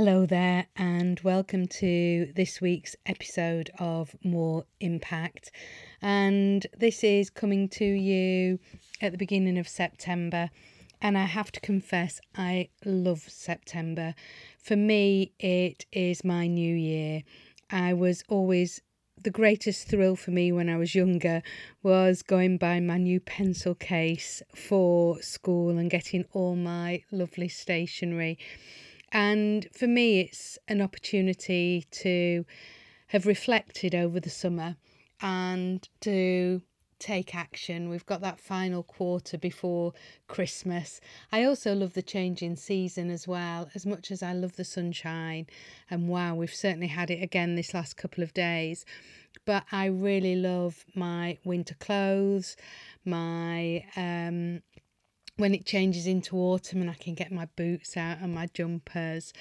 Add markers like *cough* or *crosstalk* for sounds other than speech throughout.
Hello there, and welcome to this week's episode of More Impact. And this is coming to you at the beginning of September. And I have to confess, I love September. For me, it is my new year. I was always the greatest thrill for me when I was younger was going by my new pencil case for school and getting all my lovely stationery. And for me, it's an opportunity to have reflected over the summer and to take action. We've got that final quarter before Christmas. I also love the changing season as well, as much as I love the sunshine. And wow, we've certainly had it again this last couple of days. But I really love my winter clothes, my um, when it changes into autumn and I can get my boots out and my jumpers.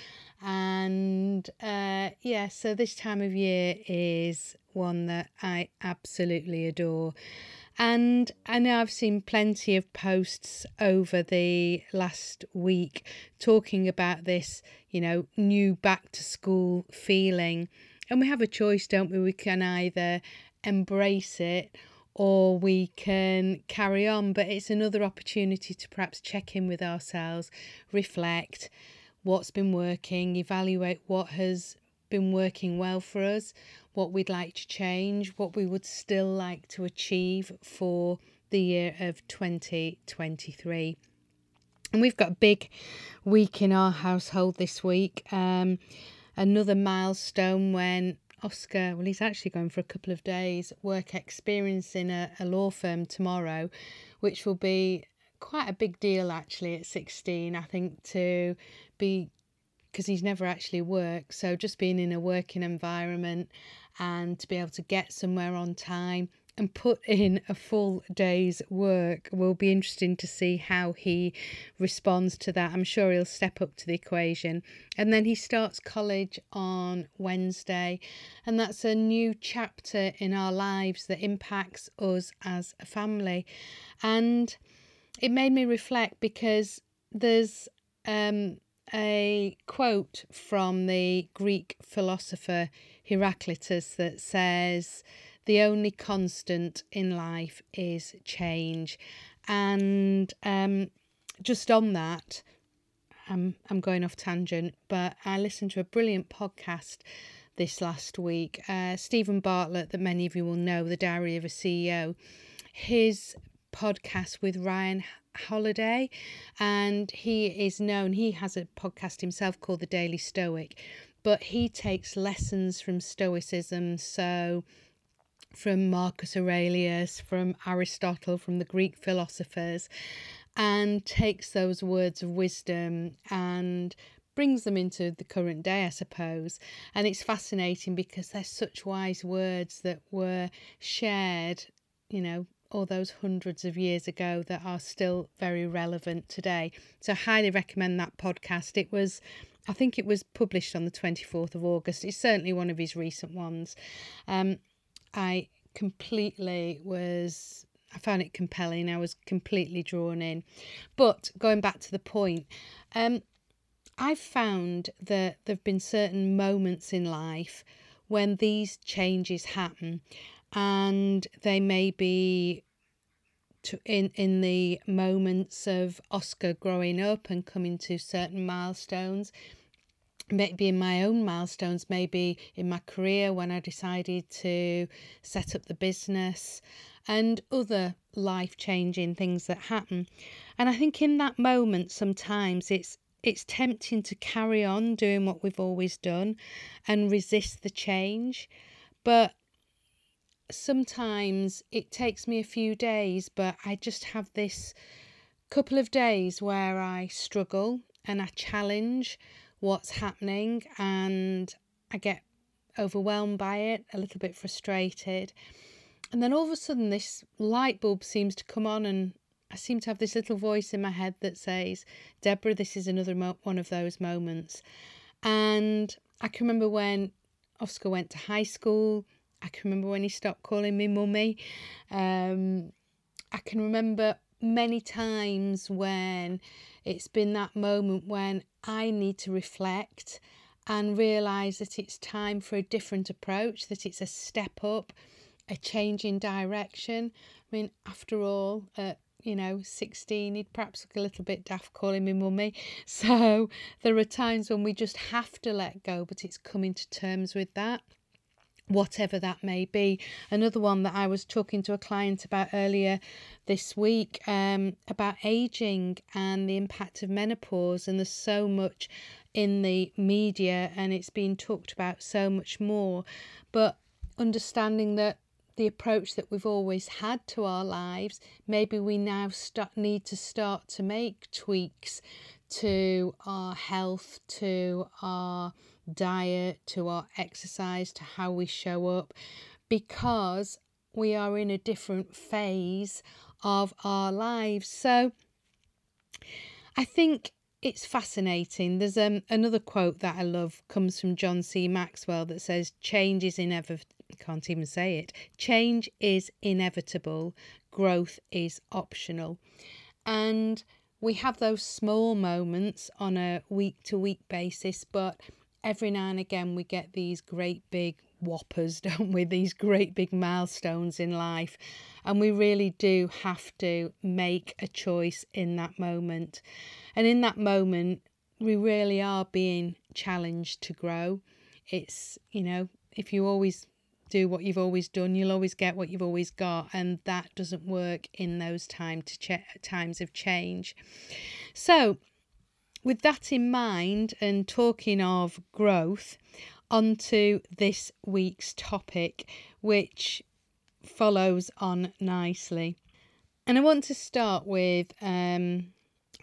And uh, yeah, so this time of year is one that I absolutely adore. And I know I've seen plenty of posts over the last week talking about this, you know, new back to school feeling. And we have a choice, don't we? We can either embrace it or we can carry on. But it's another opportunity to perhaps check in with ourselves, reflect what's been working, evaluate what has been working well for us, what we'd like to change, what we would still like to achieve for the year of 2023. And we've got a big week in our household this week. Um, another milestone when Oscar, well, he's actually going for a couple of days work experience in a, a law firm tomorrow, which will be quite a big deal actually at 16. I think to be because he's never actually worked, so just being in a working environment and to be able to get somewhere on time and put in a full day's work. Will be interesting to see how he responds to that. I'm sure he'll step up to the equation. And then he starts college on Wednesday, and that's a new chapter in our lives that impacts us as a family. And it made me reflect because there's um, a quote from the Greek philosopher Heraclitus that says, the only constant in life is change. And um, just on that, I'm, I'm going off tangent, but I listened to a brilliant podcast this last week. Uh, Steven Bartlett, that many of you will know, The Diary of a CEO, his podcast with Ryan Holiday, and he is known, he has a podcast himself called The Daily Stoic, but he takes lessons from Stoicism. So, from Marcus Aurelius, from Aristotle, from the Greek philosophers, and takes those words of wisdom and brings them into the current day, I suppose. And it's fascinating because they're such wise words that were shared, you know, all those hundreds of years ago that are still very relevant today. So, I highly recommend that podcast. It was I think it was published on the 24th of August. It's certainly one of his recent ones. Um, I completely was I found it compelling. I was completely drawn in. But going back to the point, um, I've found that there have been certain moments in life when these changes happen, and they may be to in in the moments of Oscar growing up and coming to certain milestones maybe in my own milestones, maybe in my career when I decided to set up the business and other life changing things that happen. And I think in that moment, sometimes it's it's tempting to carry on doing what we've always done and resist the change. But sometimes it takes me a few days, but I just have this couple of days where I struggle and I challenge what's happening and I get overwhelmed by it, a little bit frustrated. And then all of a sudden, this light bulb seems to come on, and I seem to have this little voice in my head that says, Deborah, this is another mo- one of those moments. And I can remember when Oscar went to high school. I can remember when he stopped calling me mummy. Um, I can remember many times when it's been that moment when I need to reflect and realize that it's time for a different approach, that it's a step up, a change in direction. I mean, after all, at you know, 16, he'd perhaps look a little bit daft calling me mummy. *laughs* So there are times when we just have to let go, but it's coming to terms with that whatever that may be. Another one that I was talking to a client about earlier this week um, about aging and the impact of menopause, and there's so much in the media and it's being talked about so much more. But understanding that the approach that we've always had to our lives, maybe we now start, need to start to make tweaks to our health, to our diet, to our exercise, to how we show up, because we are in a different phase of our lives. So I think it's fascinating. There's um, another quote that I love comes from John C. Maxwell that says, Change is inevitable. Can't even say it. Change is inevitable, growth is optional. And we have those small moments on a week to week basis, but every now and again we get these great big whoppers, *laughs* don't we? These great big milestones in life. And we really do have to make a choice in that moment. And in that moment, we really are being challenged to grow. It's, you know, if you always do what you've always done, you'll always get what you've always got, and that doesn't work in those time to ch- times of change. So, with that in mind, and talking of growth, onto this week's topic, which follows on nicely. And I want to start with um,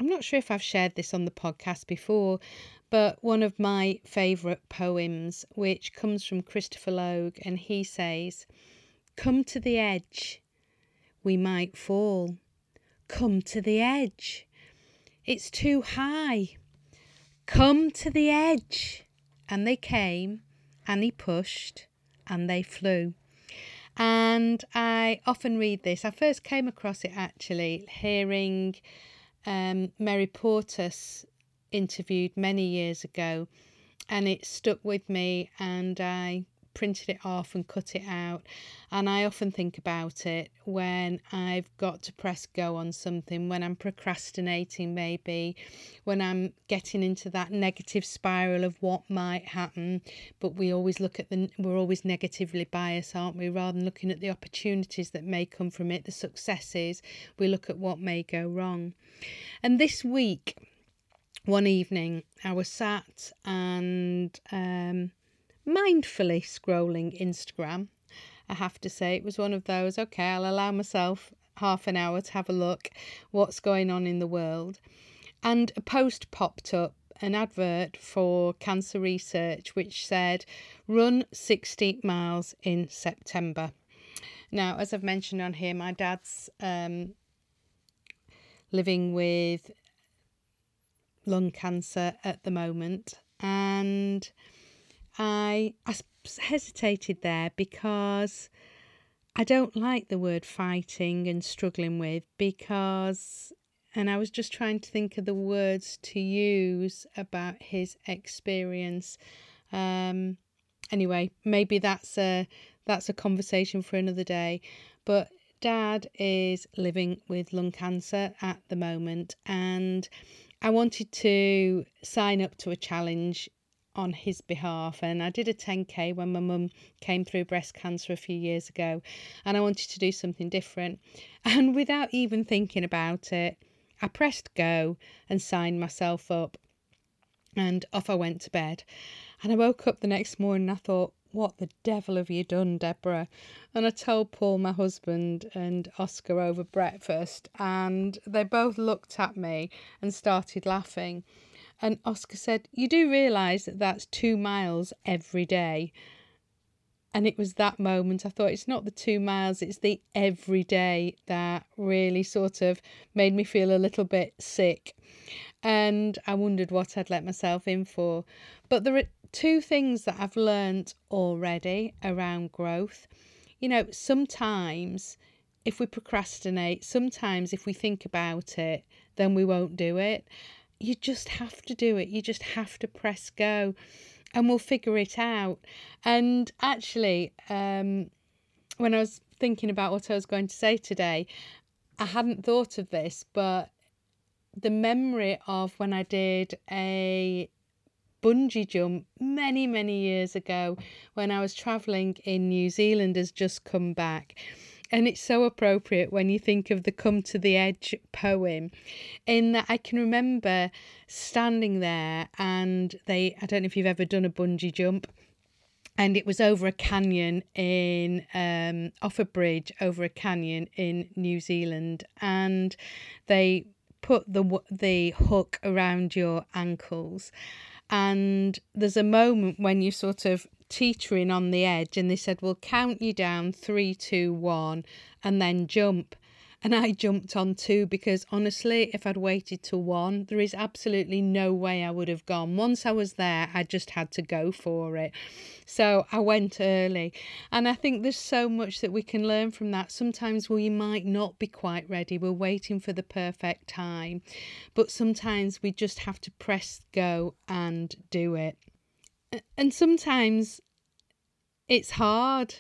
I'm not sure if I've shared this on the podcast before, but one of my favourite poems, which comes from Christopher Logue, and he says, Come to the edge, we might fall. Come to the edge, it's too high. Come to the edge. And they came, and he pushed, and they flew. And I often read this. I first came across it actually hearing um, Mary Portas interviewed many years ago, and it stuck with me, and I printed it off and cut it out. And I often think about it when I've got to press go on something, when I'm procrastinating, maybe, when I'm getting into that negative spiral of what might happen. But we always look at the, we're always negatively biased, aren't we? Rather than looking at the opportunities that may come from it, the successes, we look at what may go wrong. And this week, one evening, I was sat and um, mindfully scrolling Instagram. I have to say, it was one of those, okay, I'll allow myself half an hour to have a look what's going on in the world. And a post popped up, an advert for cancer research, which said, run 60 miles in September. Now, as I've mentioned on here, my dad's um, living with lung cancer at the moment, and I, I hesitated there because I don't like the word fighting and struggling with because, and I was just trying to think of the words to use about his experience. Um, anyway, maybe that's a that's a conversation for another day. But dad is living with lung cancer at the moment, and I wanted to sign up to a challenge on his behalf. And I did a 10k when my mum came through breast cancer a few years ago, and I wanted to do something different. *laughs* And without even thinking about it, I pressed go and signed myself up, and off I went to bed. And I woke up the next morning and I thought, What the devil have you done, Deborah? And I told Paul, my husband, and Oscar over breakfast, and they both looked at me and started laughing. And Oscar said, You do realise that that's two miles every day? And it was that moment I thought it's not the two miles, it's the everyday that really sort of made me feel a little bit sick. And I wondered what I'd let myself in for. But there are two things that I've learned already around growth. You know, sometimes if we procrastinate, sometimes if we think about it, then we won't do it. You just have to do it, you just have to press go and we'll figure it out. And actually, um, when I was thinking about what I was going to say today, I hadn't thought of this, but the memory of when I did a bungee jump many, many years ago when I was travelling in New Zealand has just come back. And it's so appropriate when you think of the Come to the Edge poem, in that I can remember standing there and they, I don't know if you've ever done a bungee jump, and it was over a canyon in um, off a bridge over a canyon in New Zealand, and they put the the hook around your ankles, and there's a moment when you sort of teetering on the edge and they said, We'll count you down three, two, one, and then jump. And I jumped on two because honestly, if I'd waited to one, there is absolutely no way I would have gone. Once I was there, I just had to go for it. So I went early. And I think there's so much that we can learn from that. Sometimes we might not be quite ready, we're waiting for the perfect time. But sometimes we just have to press go and do it and sometimes it's hard,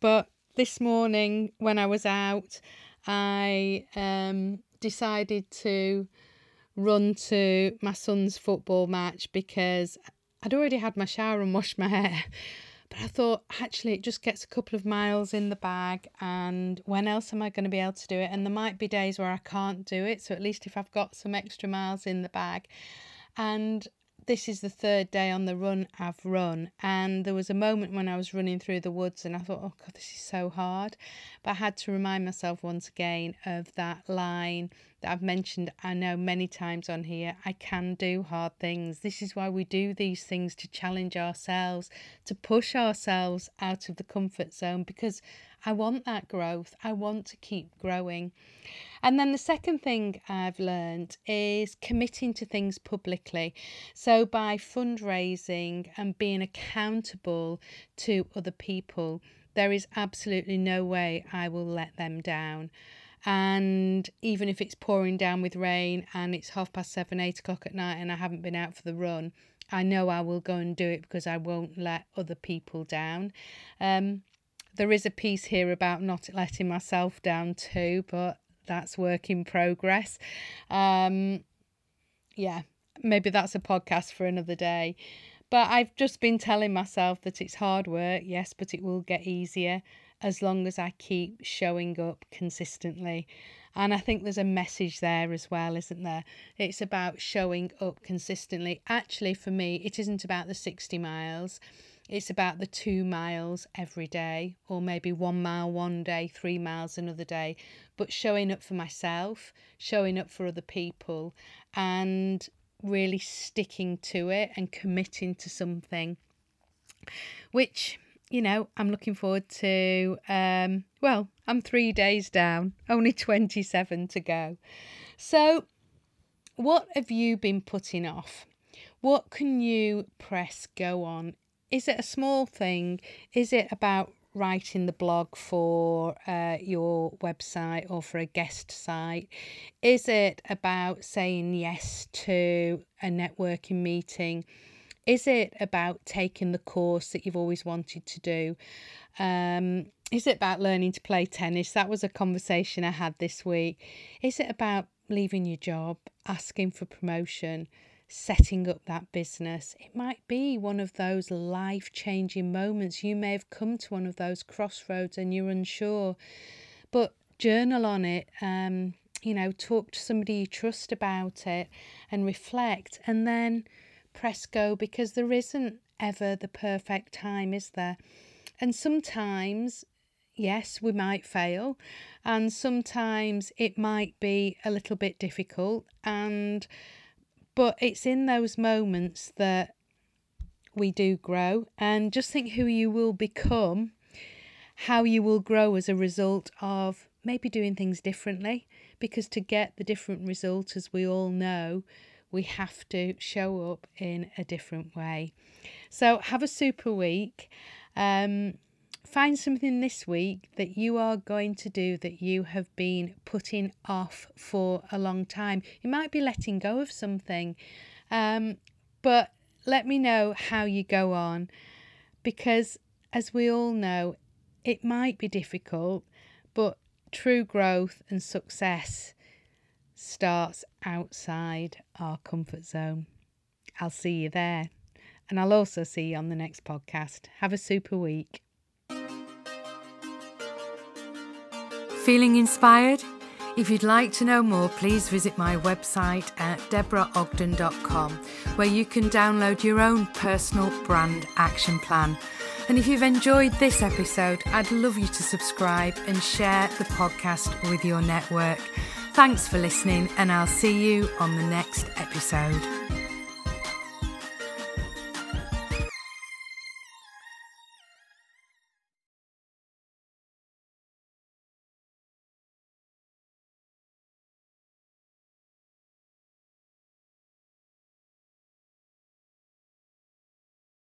but this morning when I was out, I um, decided to run to my son's football match because I'd already had my shower and *laughs* washed my hair. But I thought, actually, it just gets a couple of miles in the bag, and when else am I going to be able to do it? And there might be days where I can't do it, so at least if I've got some extra miles in the bag. And this is the third day on the run I've run, and there was a moment when I was running through the woods, and I thought, oh God, this is so hard. But I had to remind myself once again of that line that I've mentioned, I know many times on here I can do hard things. This is why we do these things to challenge ourselves, to push ourselves out of the comfort zone, because I want that growth. I want to keep growing. And then the second thing I've learned is committing to things publicly. So by fundraising and being accountable to other people, there is absolutely no way I will let them down. And even if it's pouring down with rain and it's half past seven, eight o'clock at night, and I haven't been out for the run, I know I will go and do it because I won't let other people down. Um, there is a piece here about not letting myself down too, but that's work in progress. Um, yeah, maybe that's a podcast for another day. But I've just been telling myself that it's hard work, yes, but it will get easier as long as I keep showing up consistently. And I think there's a message there as well, isn't there? It's about showing up consistently. Actually, for me, it isn't about the 60 miles. It's about the two miles every day, or maybe one mile one day, three miles another day, but showing up for myself, showing up for other people, and really sticking to it and committing to something, which you know, I'm looking forward to. Um, well, I'm three days down, only 27 to go. So, what have you been putting off? What can you press go on is it a small thing? Is it about writing the blog for uh, your website or for a guest site? Is it about saying yes to a networking meeting? Is it about taking the course that you've always wanted to do? Um, is it about learning to play tennis? That was a conversation I had this week. Is it about leaving your job, asking for promotion? setting up that business. It might be one of those life changing moments. You may have come to one of those crossroads and you're unsure, but journal on it. Um, you know, talk to somebody you trust about it and reflect and then press go because there isn't ever the perfect time, is there? And sometimes, yes, we might fail, and sometimes it might be a little bit difficult. And but it's in those moments that we do grow. And just think who you will become, how you will grow as a result of maybe doing things differently. Because to get the different result, as we all know, we have to show up in a different way. So have a super week. Um, find something this week that you are going to do that you have been putting off for a long time. You might be letting go of something, um, but let me know how you go on because, as we all know, it might be difficult, but true growth and success starts outside our comfort zone. I'll see you there. And I'll also see you on the next podcast. Have a super week. Feeling inspired? If you'd like to know more, please visit my website at deborahogden.com, where you can download your own personal brand action plan. And if you've enjoyed this episode, I'd love you to subscribe and share the podcast with your network. Thanks for listening, and I'll see you on the next episode.